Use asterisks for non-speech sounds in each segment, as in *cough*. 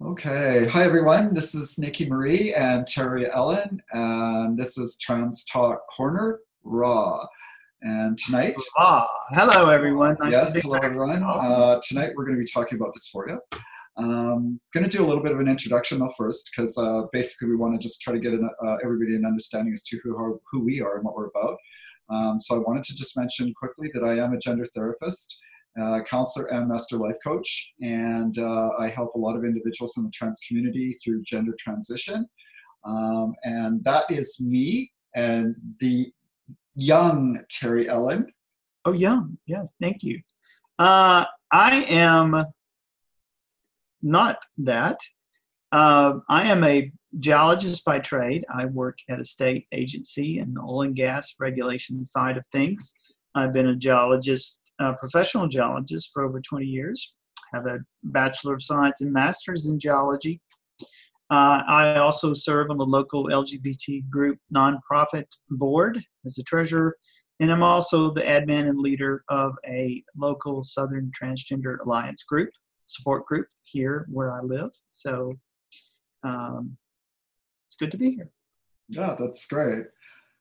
Okay, hi everyone. This is Nikki Marie and Terry Ellen, and this is Trans Talk Corner Raw. And tonight, ah, hello everyone. Nice yes, hello everyone. Uh, tonight we're going to be talking about dysphoria. Um, going to do a little bit of an introduction though first, because uh, basically we want to just try to get an, uh, everybody an understanding as to who are, who we are and what we're about. Um, so I wanted to just mention quickly that I am a gender therapist uh, counselor and master life coach, and uh, I help a lot of individuals in the trans community through gender transition. Um, and that is me and the young Terry Ellen. Oh, young. Yes, thank you. Uh, I am not that. Uh, I am a geologist by trade. I work at a state agency in the oil and gas regulation side of things. I've been a geologist a professional geologist for over 20 years. Have a Bachelor of Science and Master's in Geology. Uh, I also serve on the local LGBT group nonprofit board as a treasurer, and I'm also the admin and leader of a local Southern Transgender Alliance group, support group here where I live. So um, it's good to be here. Yeah, that's great.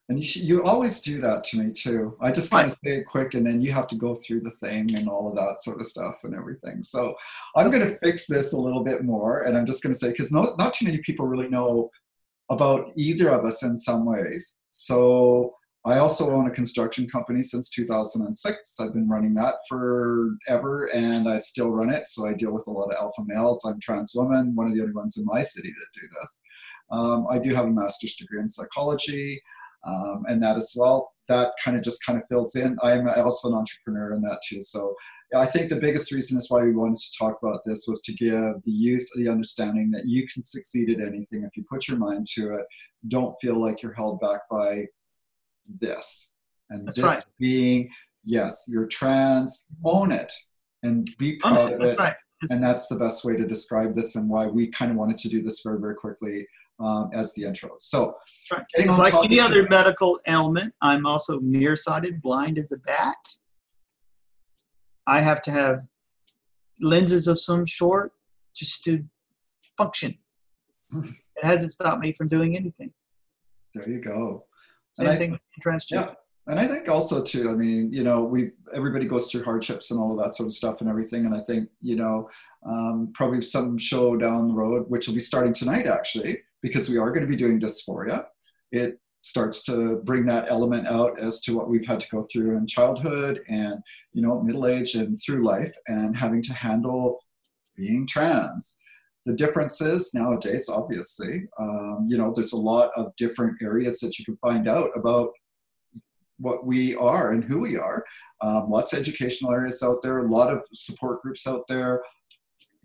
And you, should, you always do that to me too. I just kind of say it quick and then you have to go through the thing and all of that sort of stuff and everything. So I'm going to fix this a little bit more. And I'm just going to say, because not, not too many people really know about either of us in some ways. So I also own a construction company since 2006. I've been running that forever and I still run it. So I deal with a lot of alpha males. I'm trans woman, one of the only ones in my city that do this. Um, I do have a master's degree in psychology um, and that as well. That kind of just kind of fills in. I am also an entrepreneur in that too. So I think the biggest reason is why we wanted to talk about this was to give the youth the understanding that you can succeed at anything if you put your mind to it. Don't feel like you're held back by this. And That's this right. being, yes, you're trans, own it and be proud of it. Right. And that's the best way to describe this and why we kind of wanted to do this very, very quickly um, as the intro. So, right. like any other today. medical ailment. I'm also nearsighted, blind as a bat. I have to have lenses of some sort just to function. it hasn't stopped me from doing anything. There you go. Same and thing with transgender. Yeah. And I think also too, I mean, you know, we everybody goes through hardships and all of that sort of stuff and everything. And I think, you know, um, probably some show down the road, which will be starting tonight actually, because we are going to be doing dysphoria. It starts to bring that element out as to what we've had to go through in childhood and you know middle age and through life and having to handle being trans the differences nowadays obviously um, you know there's a lot of different areas that you can find out about what we are and who we are um, lots of educational areas out there a lot of support groups out there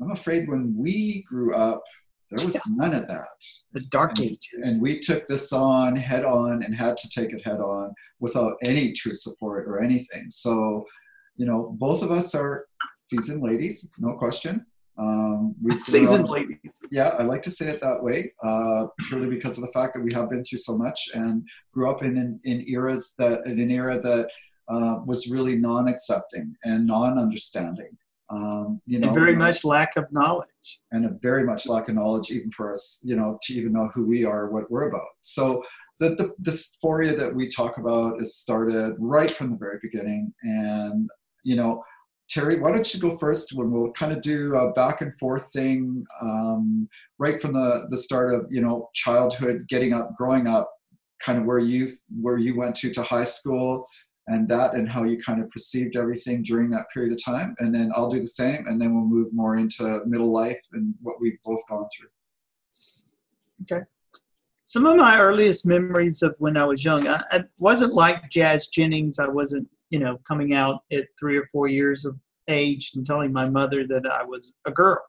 i'm afraid when we grew up there was none of that. The dark and, ages. And we took this on head on and had to take it head on without any true support or anything. So, you know, both of us are seasoned ladies, no question. Um, we *laughs* seasoned ladies. Yeah, I like to say it that way, uh, purely because of the fact that we have been through so much and grew up in in, in eras that in an era that uh, was really non-accepting and non-understanding. Um, you know, and very much lack of knowledge. And a very much lack of knowledge, even for us, you know, to even know who we are, what we're about. So the, the dysphoria that we talk about is started right from the very beginning. And, you know, Terry, why don't you go first when we'll kind of do a back and forth thing um, right from the, the start of, you know, childhood, getting up, growing up, kind of where you where you went to to high school and that and how you kind of perceived everything during that period of time. And then I'll do the same, and then we'll move more into middle life and what we've both gone through. Okay. Some of my earliest memories of when I was young, I, I wasn't like Jazz Jennings. I wasn't, you know, coming out at three or four years of age and telling my mother that I was a girl.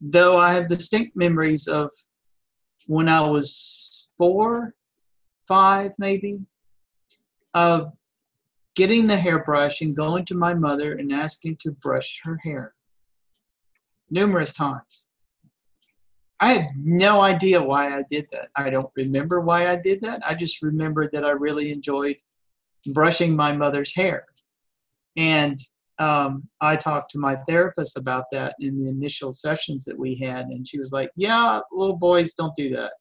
Though I have distinct memories of when I was four, five, maybe, of getting the hairbrush and going to my mother and asking to brush her hair numerous times. I had no idea why I did that. I don't remember why I did that. I just remember that I really enjoyed brushing my mother's hair. And um, I talked to my therapist about that in the initial sessions that we had, and she was like, "Yeah, little boys don't do that."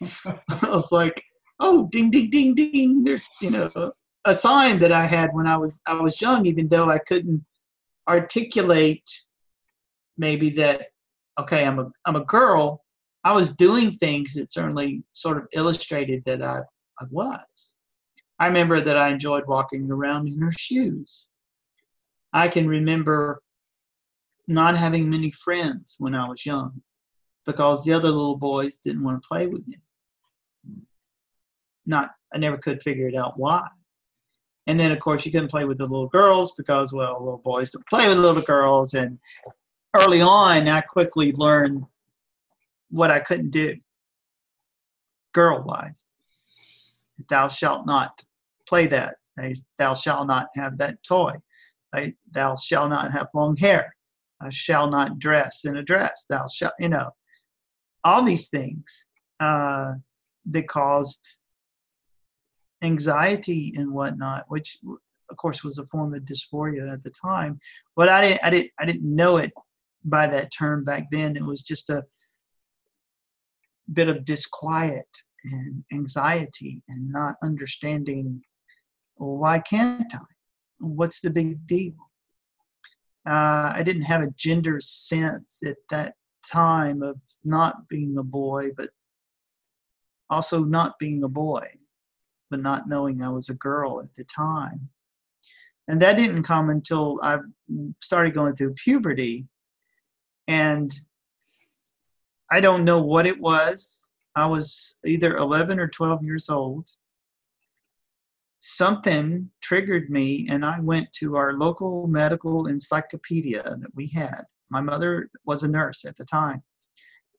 *laughs* I was like, "Oh, ding, ding, ding, ding!" There's you know a sign that I had when I was I was young, even though I couldn't articulate maybe that. Okay, I'm a I'm a girl. I was doing things that certainly sort of illustrated that I I was. I remember that I enjoyed walking around in her shoes. I can remember not having many friends when I was young because the other little boys didn't want to play with me. Not, I never could figure it out why. And then, of course, you couldn't play with the little girls because, well, little boys don't play with little girls. And early on, I quickly learned what I couldn't do, girl wise. Thou shalt not play that. Thou shalt not have that toy. Thou shalt not have long hair. Thou shalt not dress in a dress. Thou shalt, you know, all these things uh, that caused anxiety and whatnot, which of course was a form of dysphoria at the time. But I didn't, I didn't, I didn't know it by that term back then. It was just a bit of disquiet and anxiety and not understanding well, why can't I? What's the big deal? Uh, I didn't have a gender sense at that time of not being a boy, but also not being a boy, but not knowing I was a girl at the time. And that didn't come until I started going through puberty. And I don't know what it was. I was either 11 or 12 years old something triggered me and I went to our local medical encyclopedia that we had. My mother was a nurse at the time.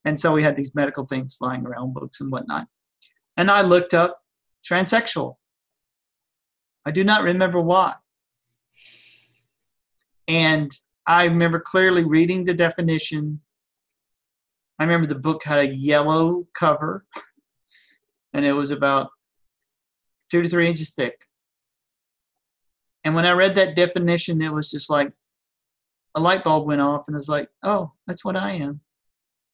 And so we had these medical things lying around, books and whatnot. And I looked up transsexual. I do not remember why. And I remember clearly reading the definition. I remember the book had a yellow cover, and it was about two to three inches thick. And when I read that definition, it was just like a light bulb went off, and it was like, oh, that's what I am.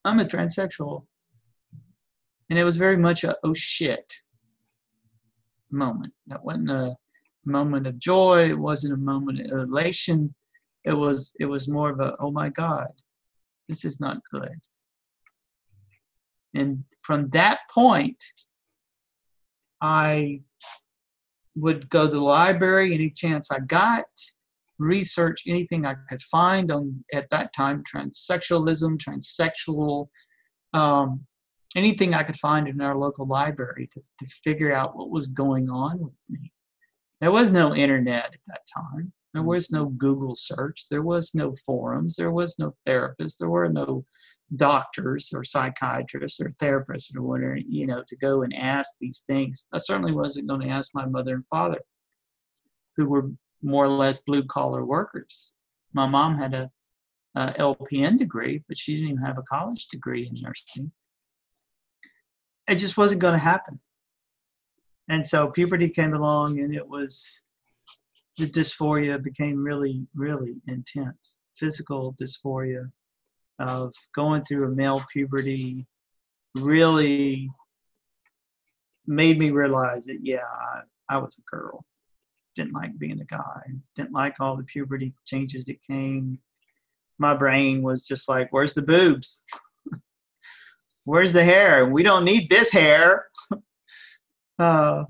I'm a transsexual. And it was very much a oh shit moment. That wasn't a moment of joy. It wasn't a moment of elation. It was it was more of a oh my God, this is not good. And from that point, I would go to the library any chance I got, research anything I could find on at that time transsexualism, transsexual, um, anything I could find in our local library to, to figure out what was going on with me. There was no internet at that time. There was no Google search. There was no forums. There was no therapists. There were no doctors or psychiatrists or therapists or whatever, you know, to go and ask these things. I certainly wasn't going to ask my mother and father, who were more or less blue collar workers. My mom had a, a LPN degree, but she didn't even have a college degree in nursing. It just wasn't going to happen. And so puberty came along, and it was the dysphoria became really, really intense. Physical dysphoria, of going through a male puberty really made me realize that yeah I, I, was a girl. Didn't like being a guy. Didn't like all the puberty changes that came. My brain was just like where's the boobs? *laughs* Where's the hair? We don't need this hair. *laughs* Uh,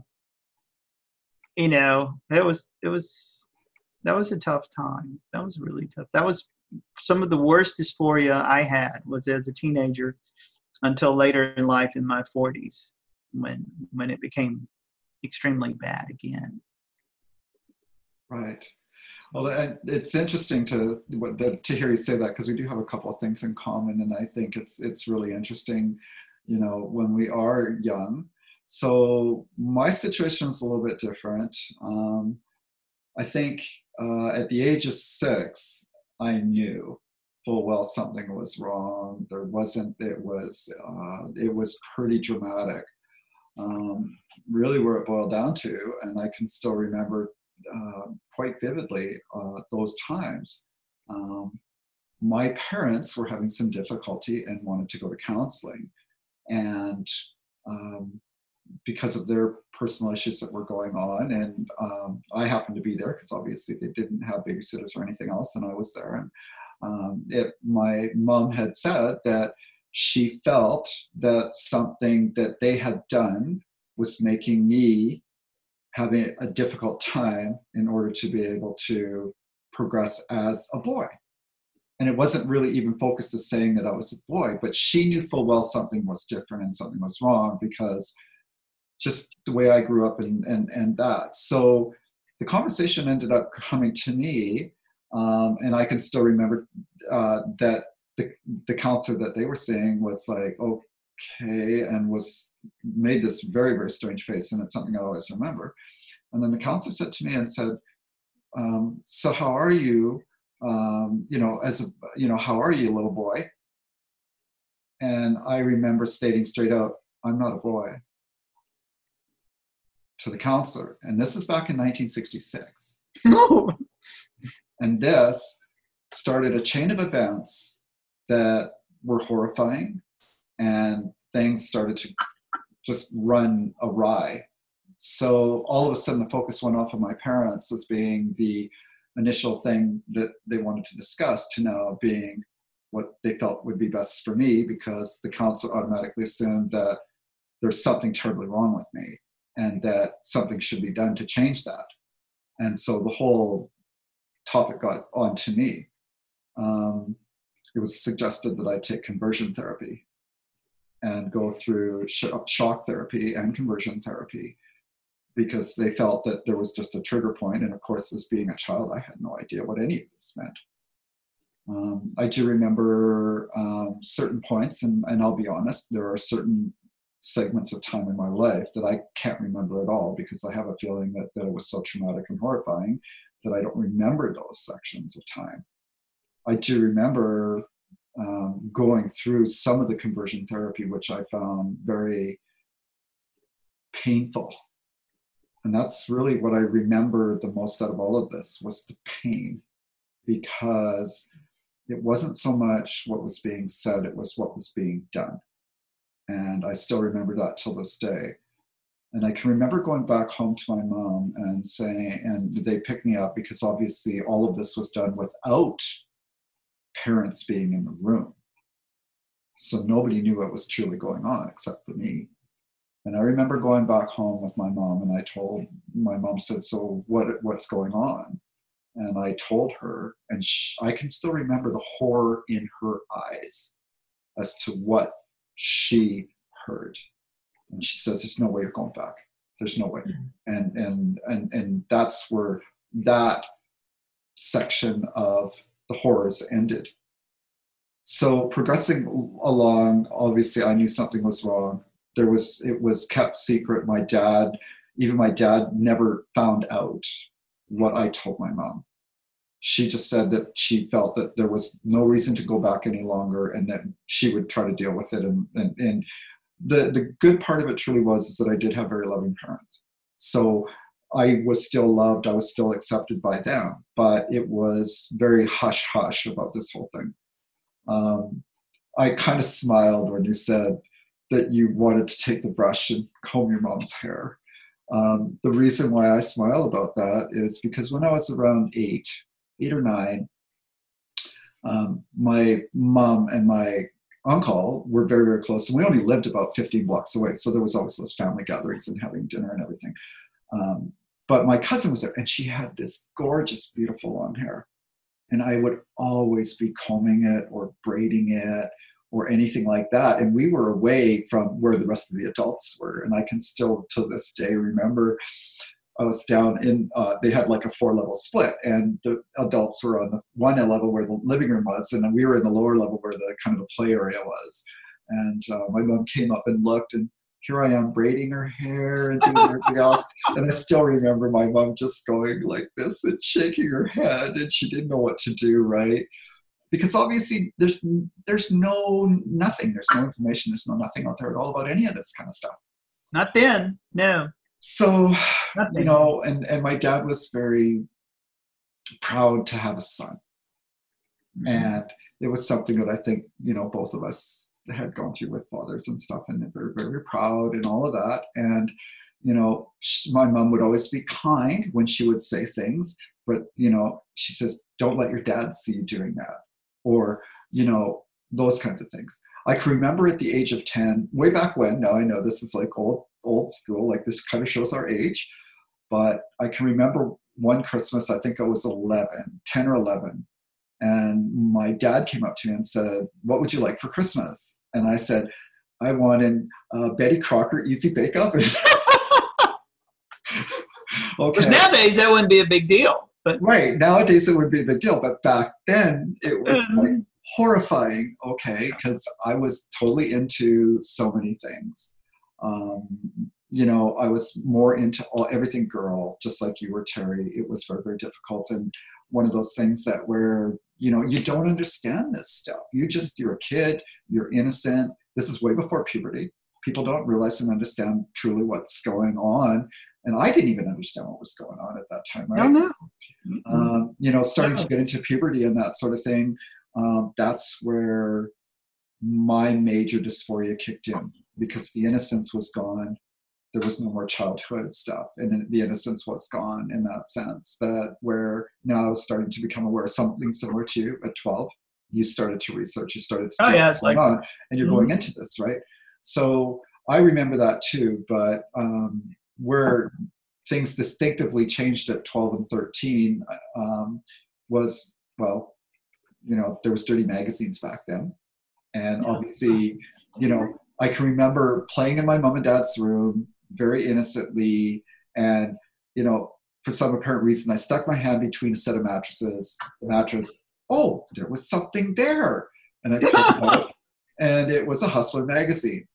you know it was it was that was a tough time that was really tough that was some of the worst dysphoria I had was as a teenager until later in life in my 40s when when it became extremely bad again. Right. Well, it's interesting to to hear you say that because we do have a couple of things in common, and I think it's it's really interesting, you know, when we are young. So my situation is a little bit different. Um, I think uh, at the age of six, I knew full well something was wrong. There wasn't. It was. Uh, it was pretty dramatic. Um, really, where it boiled down to, and I can still remember uh, quite vividly uh, those times. Um, my parents were having some difficulty and wanted to go to counseling. And um, because of their personal issues that were going on, and um, I happened to be there because obviously they didn't have babysitters or anything else, and I was there. And um, it, my mom had said that she felt that something that they had done was making me having a difficult time in order to be able to progress as a boy. And it wasn't really even focused as saying that I was a boy, but she knew full well something was different and something was wrong because just the way I grew up and and and that. So the conversation ended up coming to me, um, and I can still remember uh, that the the counselor that they were seeing was like, okay, and was made this very very strange face, and it's something I always remember. And then the counselor said to me and said, um, "So how are you? Um, you know, as a you know, how are you, little boy?" And I remember stating straight out, "I'm not a boy." To the counselor, and this is back in 1966. and this started a chain of events that were horrifying and things started to just run awry. So all of a sudden, the focus went off of my parents as being the initial thing that they wanted to discuss to now being what they felt would be best for me because the counselor automatically assumed that there's something terribly wrong with me and that something should be done to change that. And so the whole topic got on to me. Um, it was suggested that I take conversion therapy and go through sh- shock therapy and conversion therapy because they felt that there was just a trigger point. And of course, as being a child, I had no idea what any of this meant. Um, I do remember um, certain points, and, and I'll be honest, there are certain segments of time in my life that I can't remember at all because I have a feeling that, that it was so traumatic and horrifying that I don't remember those sections of time. I do remember um, going through some of the conversion therapy, which I found very painful. And that's really what I remember the most out of all of this was the pain, because it wasn't so much what was being said, it was what was being done. And I still remember that till this day. And I can remember going back home to my mom and saying, and they picked me up because obviously all of this was done without parents being in the room. So nobody knew what was truly going on except for me. And I remember going back home with my mom, and I told my mom said, "So what? What's going on?" And I told her, and she, I can still remember the horror in her eyes as to what she heard. And she says, "There's no way of going back. There's no way." Mm-hmm. And and and and that's where that section of the horrors ended. So progressing along, obviously I knew something was wrong. There was it was kept secret. My dad, even my dad, never found out what I told my mom. She just said that she felt that there was no reason to go back any longer and that she would try to deal with it. And, and, and the, the good part of it truly was is that I did have very loving parents. So I was still loved, I was still accepted by them, but it was very hush hush about this whole thing. Um, I kind of smiled when you said that you wanted to take the brush and comb your mom's hair. Um, the reason why I smile about that is because when I was around eight, eight or nine, um, my mom and my uncle were very, very close, and we only lived about 15 blocks away. So there was always those family gatherings and having dinner and everything. Um, but my cousin was there and she had this gorgeous, beautiful long hair. And I would always be combing it or braiding it or anything like that. And we were away from where the rest of the adults were. And I can still, to this day, remember I was down in, uh, they had like a four level split, and the adults were on the one level where the living room was, and we were in the lower level where the kind of the play area was. And uh, my mom came up and looked, and here I am braiding her hair and doing everything else. And I still remember my mom just going like this and shaking her head, and she didn't know what to do, right? Because obviously there's there's no nothing, there's no information, there's no nothing out there at all about any of this kind of stuff. Not then, no. So Nothing. you know and and my dad was very proud to have a son Mhm. and it was something that i think you know both of us had gone through with fathers and stuff and they were very proud and all of that and you know sh- my mom would always be kind when she would say things but you know she says don't let your dad see you doing that or you know those kinds of things i can remember at the age of 10 way back when now i know this is like old old school like this kind of shows our age but i can remember one christmas i think i was 11 10 or 11 and my dad came up to me and said what would you like for christmas and i said i want an uh, betty crocker easy bake oven *laughs* okay. Because nowadays that wouldn't be a big deal. But Right. Nowadays it would be a big deal, but back then it was Mhm. like horrifying, okay, because I was totally into so many things. Um, you know, I was more into all everything girl, just like you were, Terry. It was very, very difficult. And one of those things that where, you know, you don't understand this stuff. You just you're a kid, you're innocent. This is way before puberty. People don't realize and understand truly what's going on. And I didn't even understand what was going on at that time, right? no, no. Mhm. um, you know, starting to get into puberty and that sort of thing, um, that's where my major dysphoria kicked in because the innocence was gone. There was no more childhood stuff, and the innocence was gone in that sense. That where now starting to become aware of something similar to you at 12. You started to research, you started to see Oh, yeah, what's going like- on, and you're Mhm. going into this, right? So I remember that too, but um, where things distinctively changed at 12 and 13 um, was well you know there was dirty magazines back then and obviously you know i can remember playing in my mom and dad's room very innocently and you know for some apparent reason i stuck my hand between a set of mattresses The mattress oh there was something there and i it out *laughs* and it was a hustler magazine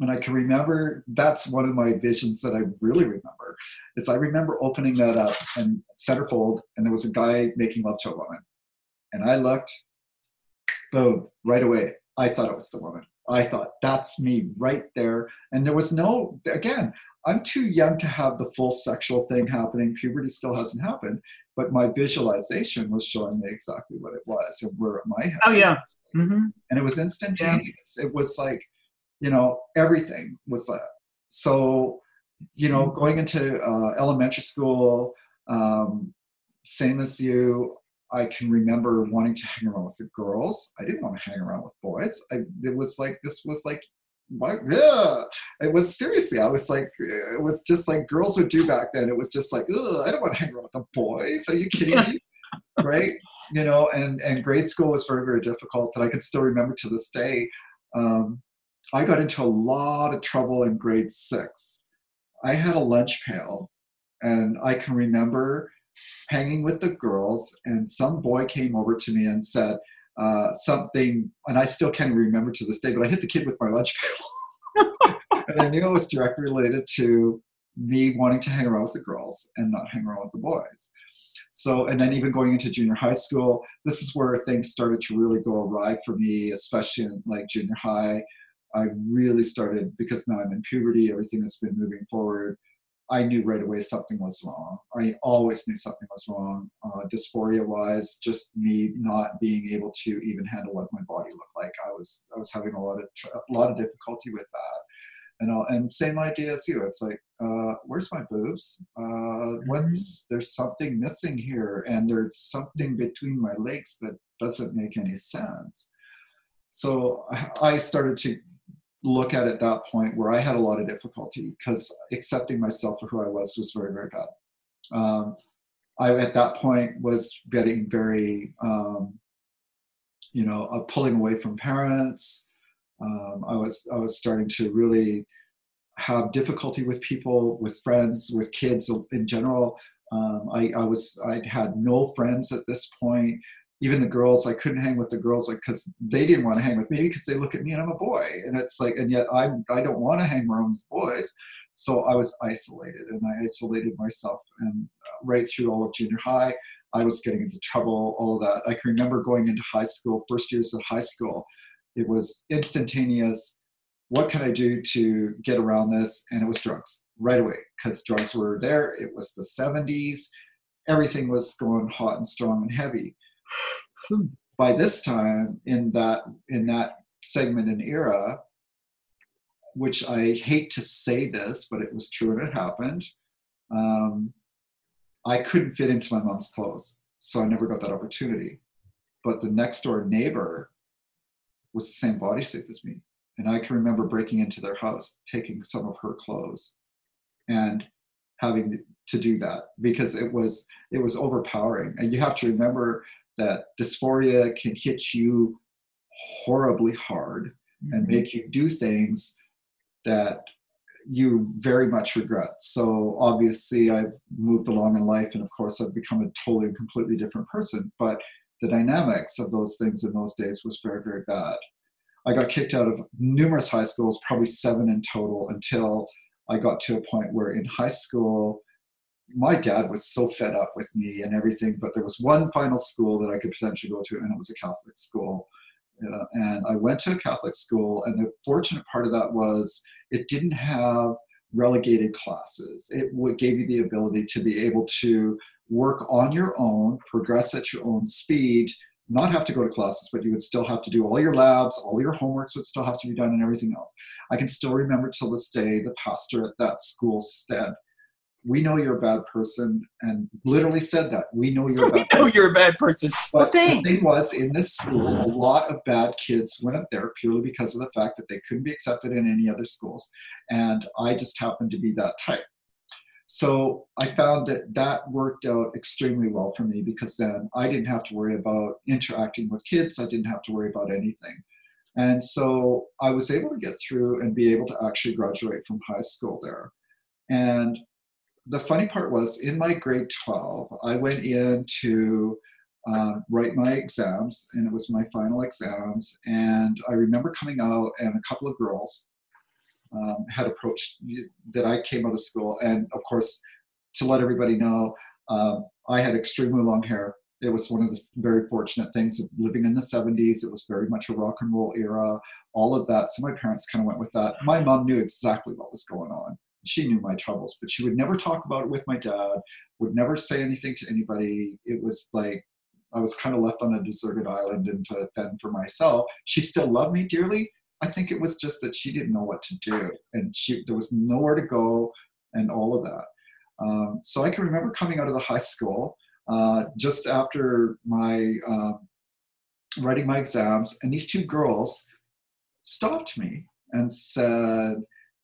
and I can remember that's one of my visions that I really remember is I remember opening that up and centerfold and there was a guy making love to a woman. And I looked, boom, right away. I thought it was the woman. I thought that's me right there. And there was no, again, I'm too young to have the full sexual thing happening. Puberty still hasn't happened, but my visualization was showing me exactly what it was and where my head. Oh yeah. hmm And it was instantaneous. It was like, you know, everything was that. So, you know, going into uh, elementary school, um, same as you, I can remember wanting to hang around with the girls. I didn't want to hang around with boys. I, it was like, this was like, what? Yeah. It was seriously, I was like, it was just like girls would do back then. It was just like, Ugh, I don't want to hang around with the boys. Are you kidding me? *laughs* right? You know, and, and grade school was very, very difficult. And I can still remember to this day, um, I got into a lot of trouble in grade six. I had a lunch pail, and I can remember hanging with the girls, and some boy came over to me and said uh, something, and I still can't remember to this day, but I hit the kid with my lunch pail. *laughs* and I knew it was directly related to me wanting to hang around with the girls and not hang around with the boys. So, and then even going into junior high school, this is where things started to really go awry for me, especially in like junior high. I really started because now I'm in puberty, everything has been moving forward. I knew right away something was wrong. I always knew something was wrong, uh, dysphoria wise, just me not being able to even handle what my body looked like. I was I was having a lot of tr- a lot of difficulty with that, and all, and same idea as you. It's like, uh, where's my boobs? Uh, what's there's something missing here, and there's something between my legs that doesn't make any sense. So I started to look at at that point where I had a lot of difficulty because accepting myself for who I was was very, very bad. Um, I, at that point, was getting very, um, you know, uh, pulling away from parents. Um, I was, I was starting to really have difficulty with people, with friends, with kids in general. Um, I, I was, I had no friends at this point even the girls i couldn't hang with the girls like because they didn't want to hang with me because they look at me and i'm a boy and it's like and yet i i don't want to hang around with boys so i was isolated and i isolated myself and uh, right through all of junior high i was getting into trouble all that i can remember going into high school first years of high school it was instantaneous what can i do to get around this and it was drugs right away because drugs were there. It was the 70s. Everything was going hot and strong and heavy. *sighs* By this time, in that in that segment and era, which I hate to say this, but it was true and it happened. Um, I couldn't fit into my mom's clothes, so I never got that opportunity. But the next door neighbor was the same bodysuit as me, and I can remember breaking into their house, taking some of her clothes, and having to do that because it was it was overpowering. And you have to remember that dysphoria can hit you horribly hard and Mm-hmm. make you do things that you very much regret. So obviously, I've moved along in life, and of course, I've become a totally and completely different person. But the dynamics of those things in those days was very, very bad. I got kicked out of numerous high schools, probably seven in total, until I got to a point where in high school, my dad was so fed up with me and everything. But there was one final school that I could potentially go to, and it was a Catholic school. Uh, and I went to a Catholic school, and the fortunate part of that was it didn't have relegated classes. It gave you the ability to be able to work on your own, progress at your own speed, not have to go to classes, but you would still have to do all your labs, all your homeworks would still have to be done, and everything else. I can still remember till this day the pastor at that school said, "We know you're a bad person," and literally said that. We know you're a *laughs* We bad know person. you're a bad person. But the thing was, in this school, a lot of bad kids went up there purely because of the fact that they couldn't be accepted in any other schools. And I just happened to be that type. So I found that that worked out extremely well for me because then I didn't have to worry about interacting with kids, I didn't have to worry about anything. And so I was able to get through and be able to actually graduate from high school there. And the funny part was in my grade 12, I went in to um, write my exams, and it was my final exams. And I remember coming out, and a couple of girls um, had approached that I came out of school. And of course, to let everybody know, um, I had extremely long hair. It was one of the very fortunate things of living in the 70s. It was very much a rock and roll era, all of that. So my parents kind of went with that. My mom knew exactly what was going on. She knew my troubles, but she would never talk about it with my dad, would never say anything to anybody. It was like I was kind of left on a deserted island and to fend for myself. She still loved me dearly. I think it was just that she didn't know what to do, and she there was nowhere to go, and all of that. Um, so I can remember coming out of the high school uh, just after my um, writing my exams, and these two girls stopped me and said,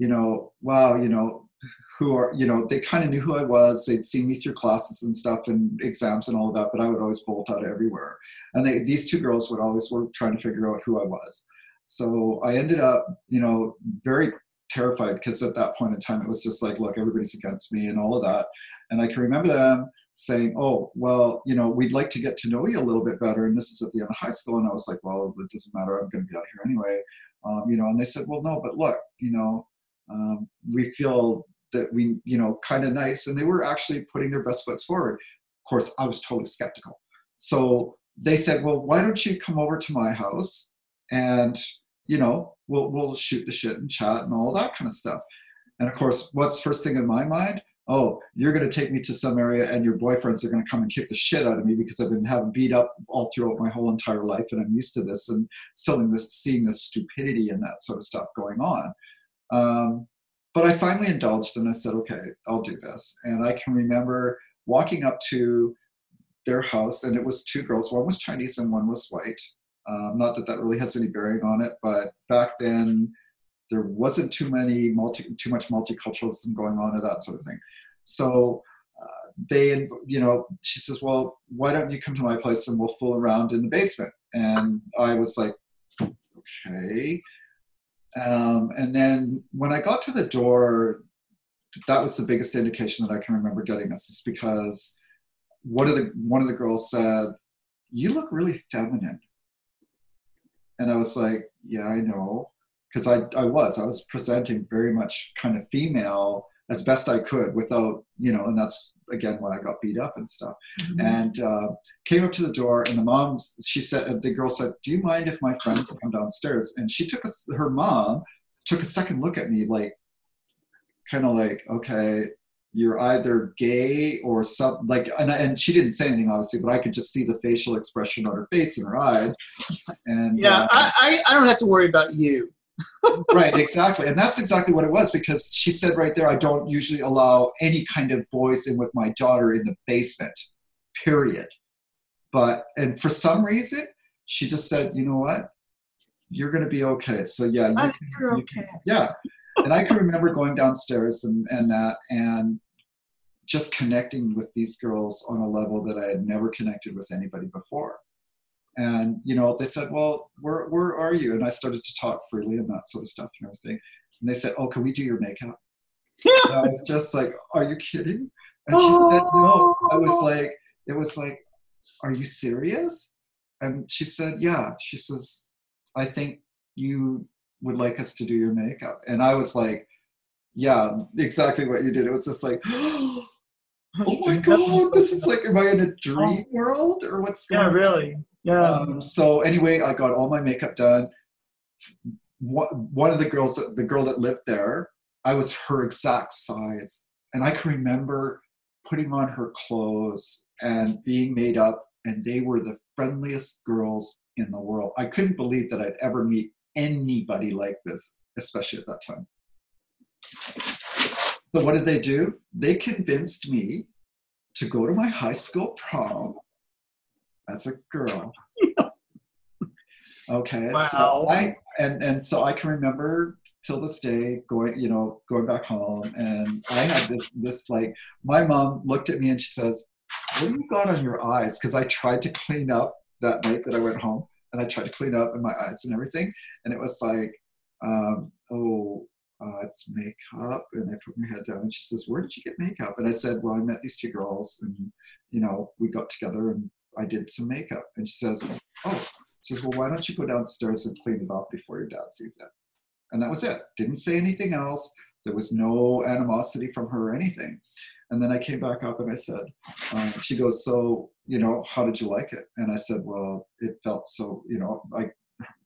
you know, wow, you know, who are, you know, they kind of knew who I was. They'd seen me through classes and stuff and exams and all of that, but I would always bolt out of everywhere. And they, these two girls would always were trying to figure out who I was. So I ended up, you know, very terrified because at that point in time it was just like, look, everybody's against me and all of that. And I can remember them saying, oh, well, you know, we'd like to get to know you a little bit better. And this is at the end of high school. And I was like, well, it doesn't matter. I'm going to be out here anyway. Um, you know, and they said, well, no, but look, you know, um, we feel that we, you know, kind of nice. And they were actually putting their best foot forward. Of course, I was totally skeptical. So they said, well, why don't you come over to my house and, you know, we'll, we'll shoot the shit and chat and all that kind of stuff. And of course, what's first thing in my mind? Oh, you're going to take me to some area and your boyfriends are going to come and kick the shit out of me because I've been having beat up all throughout my whole entire life and I'm used to this and this, seeing this stupidity and that sort of stuff going on. Um, but I finally indulged and I said, okay, I'll do this. And I can remember walking up to their house and it was two girls. One was Chinese and one was white. Um, not that that really has any bearing on it, but back then there wasn't too many multi, too much multiculturalism going on or that sort of thing. So uh, they, you know, she says, well, why don't you come to my place and we'll fool around in the basement? And I was like, okay. Um, and then when I got to the door, that was the biggest indication that I can remember getting this, is because one of the one of the girls said, "You look really feminine," and I was like, "Yeah, I know," because I I was I was presenting very much kind of female as best I could without you know, and that's again why I got beat up and stuff. Mm-hmm. And uh, came up to the door, and the mom, she said, the girl said, "Do you mind if my friends come downstairs?" And she took a, her mom took a second look at me, like, kind of like, okay, you're either gay or some like, and, and she didn't say anything obviously, but I could just see the facial expression on her face and her eyes. And Yeah, uh, I, I, I don't have to worry about you. Right, exactly. And that's exactly what it was because she said right there, I don't usually allow any kind of boys in with my daughter in the basement, period. But, and for some reason, she just said, you know what? You're going to be okay. So, yeah, you can, you're you can- okay. yeah. And I can remember going downstairs and, and that and just connecting with these girls on a level that I had never connected with anybody before. And, you know, they said, well, where, where are you? And I started to talk freely and that sort of stuff and everything. And they said, oh, can we do your makeup? *laughs* And I was just like, are you kidding? And she said, no. I was oh. like, it was like, are you serious? And she said, yeah. She says, I think you would like us to do your makeup. And I was like, yeah, exactly what you did. It was just like, *gasps* oh my *laughs* God, this is like, am I in a dream oh. world or what's going on? really. Yeah. Um, so anyway, I got all my makeup done. One of the girls, the girl that lived there, I was her exact size, and I can remember putting on her clothes and being made up, and they were the friendliest girls in the world. I couldn't believe that I'd ever meet anybody like this, especially at that time. So what did they do? They convinced me to go to my high school prom as a girl. *laughs* Okay, Wow. so I and and so I can remember till this day going, you know, going back home, and I had this this like my mom looked at me and she says, "What do you got on your eyes?" Because I tried to clean up that night that I went home, and I tried to clean up in my eyes and everything, and it was like, um, oh, uh, it's makeup, and I put my head down, and she says, "Where did you get makeup?" And I said, "Well, I met these two girls, and you know, we got together, and I did some makeup." And she says, "Oh." She says, Well, why don't you go downstairs and clean it up before your dad sees it? And that was it. Didn't say anything else. There was no animosity from her or anything. And then I came back up and I said, um, She goes, So, you know, how did you like it? And I said, Well, it felt so, you know, I,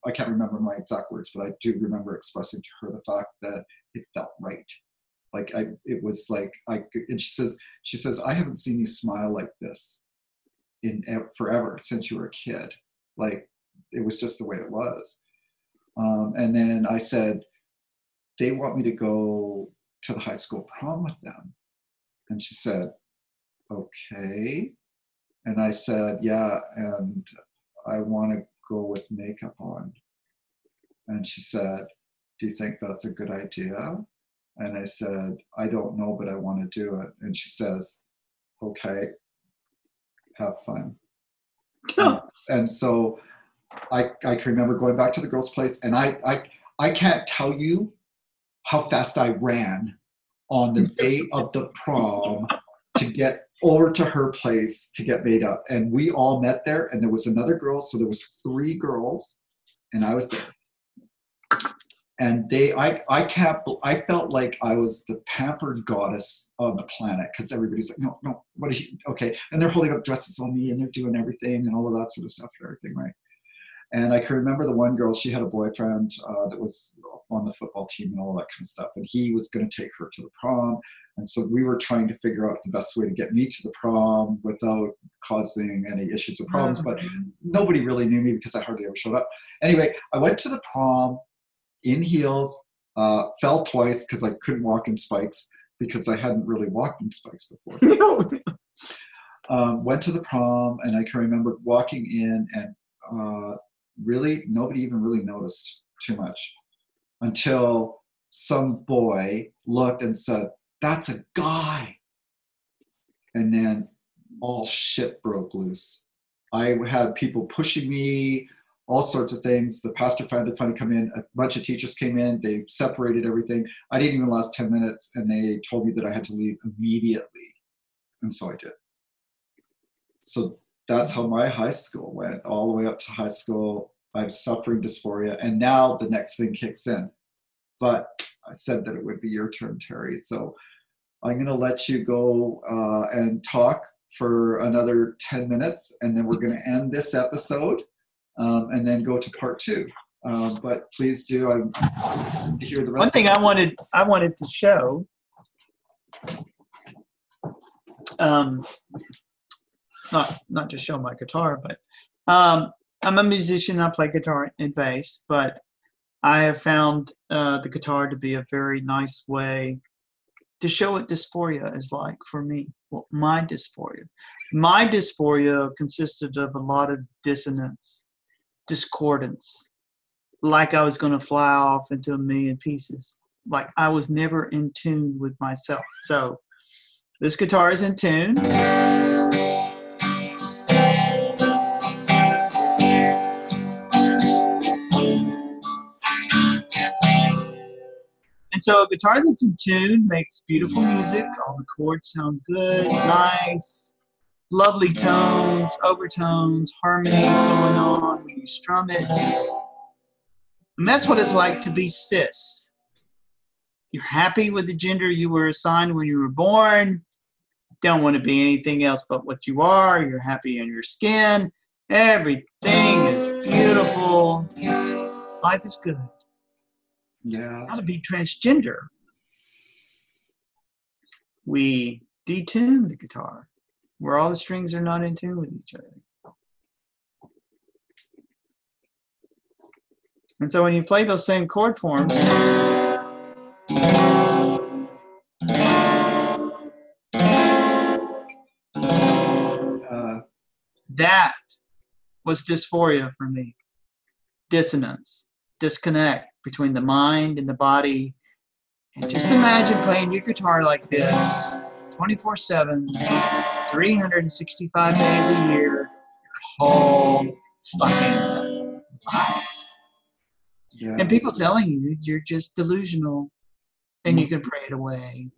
I can't remember my exact words, but I do remember expressing to her the fact that it felt right. Like I, it was like I, and she says, she says, I haven't seen you smile like this in e- forever since you were a kid. Like it was just the way it was. Um, and then I said, they want me to go to the high school prom with them. And she said, okay. And I said, yeah, and I want to go with makeup on. And she said, do you think that's a good idea? And I said, I don't know, but I want to do it. And she says, okay, have fun. *laughs* And, and so I, I can remember going back to the girls' place, and I, I, I can't tell you how fast I ran on the day of the prom to get over to her place to get made up. And we all met there, and there was another girl, so there was three girls, and I was there. And they, I, I can't, I felt like I was the pampered goddess on the planet because everybody's like, no, no, what is she? Okay. And they're holding up dresses on me and they're doing everything and all of that sort of stuff and everything, right? And I can remember the one girl, she had a boyfriend uh, that was on the football team and all that kind of stuff. And he was going to take her to the prom. And so we were trying to figure out the best way to get me to the prom without causing any issues or problems. But nobody really knew me because I hardly ever showed up. Anyway, I went to the prom in heels, uh, fell twice because I couldn't walk in spikes because I hadn't really walked in spikes before. *laughs* um, went to the prom, and I can remember walking in, and uh, really nobody even really noticed too much until some boy looked and said, "That's a guy," and then all shit broke loose. I had people pushing me, all sorts of things. The pastor found it funny come in. A bunch of teachers came in. They separated everything. I didn't even last 10 minutes, and they told me that I had to leave immediately. And so I did. So that's how my high school went, all the way up to high school. I'm suffering dysphoria. And now the next thing kicks in. But I said that it would be your turn, Terry. So I'm going to let you go uh, and talk for another 10 minutes, and then we're going to end this episode um, and then go to part two. Um, but please do. I hear the rest. One thing of I wanted I wanted to show um, not not just show my guitar, but um, I'm a musician. I play guitar and bass, but I have found uh, the guitar to be a very nice way to show what dysphoria is like for me. Well, my dysphoria. My dysphoria consisted of a lot of dissonance, discordance, like I was going to fly off into a million pieces. Like I was never in tune with myself. So this guitar is in tune. And so a guitar that's in tune makes beautiful music. All the chords sound good, nice, lovely tones, overtones, harmonies going on when you strum it. And that's what it's like to be cis. You're happy with the gender you were assigned when you were born. Don't want to be anything else but what you are. You're happy in your skin. Everything is beautiful. Life is good. Yeah. How to be transgender. We detune the guitar where all the strings are not in tune with each other. And so when you play those same chord forms, Uh, that was dysphoria for me. Dissonance, disconnect between the mind and the body. And just imagine playing your guitar like this 24 7, 365 days a year, your whole fucking life. yeah. And people telling you you're just delusional and you mm. can pray it away.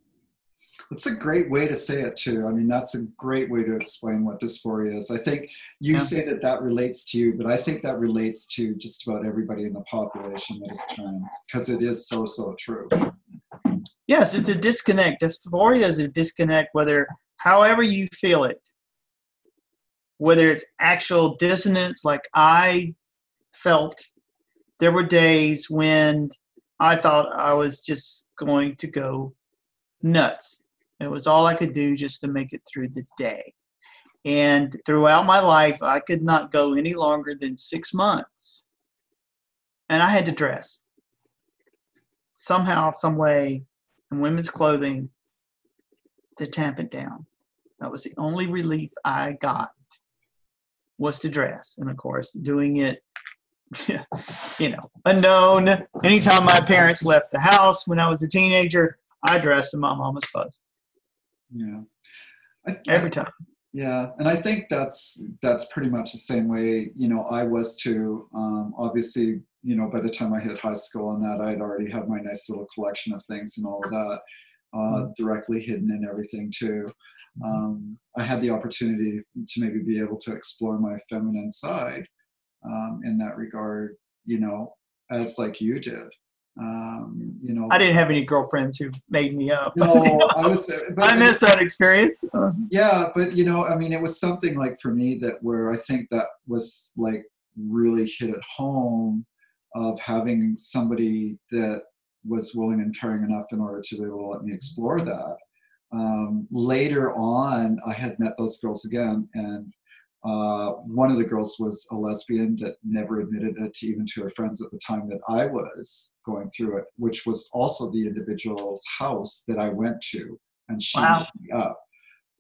It's a great way to say it too. I mean, that's a great way to explain what dysphoria is. I think you Yeah. say that that relates to you, but I think that relates to just about everybody in the population that is trans because it is so so true. Yes, it's a disconnect. Dysphoria is a disconnect, whether however you feel it, whether it's actual dissonance, like I felt. There were days when I thought I was just going to go nuts. It was all I could do just to make it through the day. And throughout my life, I could not go any longer than six months. And I had to dress somehow, some way, in women's clothing to tamp it down. That was the only relief I got was to dress. And of course, doing it, *laughs* you know, unknown. Anytime my parents left the house when I was a teenager, I dressed in my mama's clothes Yeah. Every time. Yeah, and I think that's that's pretty much the same way you know I was too. Um, obviously, you know, by the time I hit high school and that, I'd already had my nice little collection of things and all of that, uh, directly hidden and everything too. Um, I had the opportunity to maybe be able to explore my feminine side um, in that regard, you know, as like you did. Um, you know, I didn't have any girlfriends who made me up. No, *laughs* I was. But, I missed that experience. Uh, yeah but you know i mean it was something like for me that where i think that was like really hit at home of having somebody that was willing and caring enough in order to be able to let me explore that um, later on i had met those girls again and uh, one of the girls was a lesbian that never admitted it to even to her friends at the time that i was going through it which was also the individual's house that i went to and she Wow. me up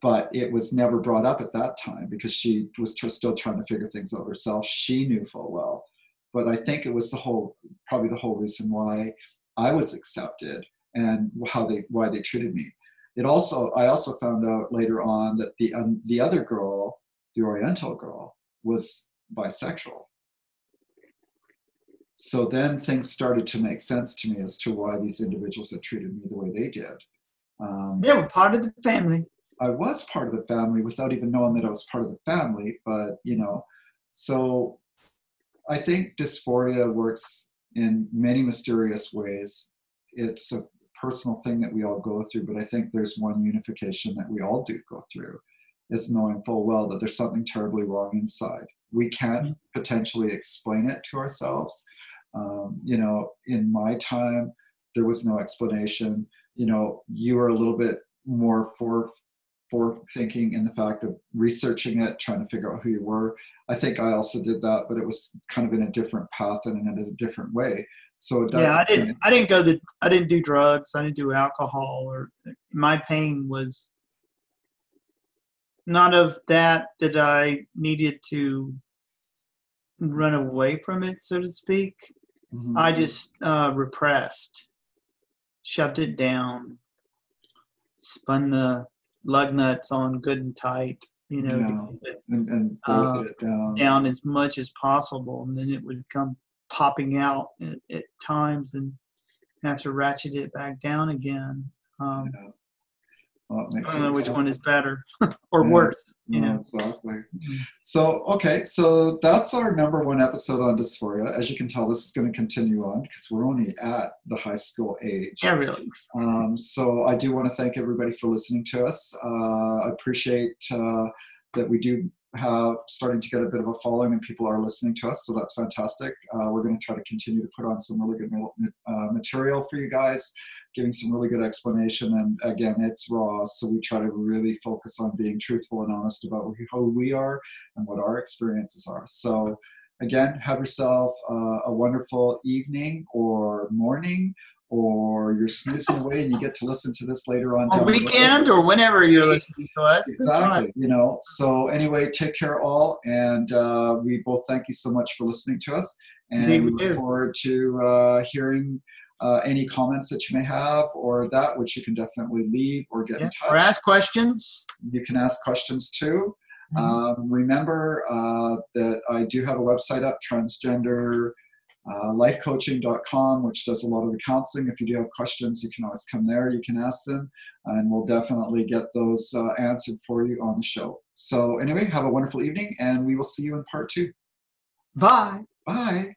but it was never brought up at that time because she was tr- still trying to figure things out herself. She knew full well, but I think it was the whole, probably the whole reason why I was accepted and how they why they treated me. It also, I also found out later on that the um, the other girl, the Oriental girl, was bisexual. So then things started to make sense to me as to why these individuals had treated me the way they did. Um, they were part of the family. I was part of the family without even knowing that I was part of the family. But you know, so I think dysphoria works in many mysterious ways. It's a personal thing that we all go through, but I think there's one unification that we all do go through. It's knowing full well that there's something terribly wrong inside. We can potentially explain it to ourselves. Um, you know, in my time, there was no explanation. You know, you were a little bit more for for thinking in the fact of researching it, trying to figure out who you were. I think I also did that, but it was kind of in a different path and in a different way. So yeah, I didn't. I didn't go the. I didn't do drugs. I didn't do alcohol. Or my pain was not of that that I needed to run away from it, so to speak. Mm-hmm. I just uh, repressed, shoved it down, spun the lug nuts on good and tight, you know, yeah. it, and, and uh, it down. down as much as possible, and then it would come popping out at, at times, and have to ratchet it back down again. Um, yeah. Well, I don't know which one is better *laughs* or yeah, worse. You know? exactly. Mm-hmm. So, okay, so that's our number one episode on dysphoria. As you can tell, this is going to continue on because we're only at the high school age. Yeah, really. Um, so, I do want to thank everybody for listening to us. Uh, I appreciate uh, that we do have starting to get a bit of a following and people are listening to us so that's fantastic uh, we're going to try to continue to put on some really good uh, material for you guys giving some really good explanation. And again, it's raw, so we try to really focus on being truthful and honest about who we are and what our experiences are. So again, have yourself uh, a wonderful evening or morning or you're snoozing away and you get to listen to this later on. On weekend or whenever you're listening to us. Exactly. You know. So anyway, take care all, and uh, we both thank you so much for listening to us, and we look forward to uh, hearing uh, any comments that you may have or that, which you can definitely leave or get yeah. in touch. Or ask questions. You can ask questions too. Mm-hmm. Um, remember uh, that I do have a website up, transgender. Uh, lifecoaching.com, which does a lot of the counseling. If you do have questions, you can always come there. You can ask them, and we'll definitely get those uh, answered for you on the show. So, anyway, have a wonderful evening, and we will see you in part two. Bye. Bye.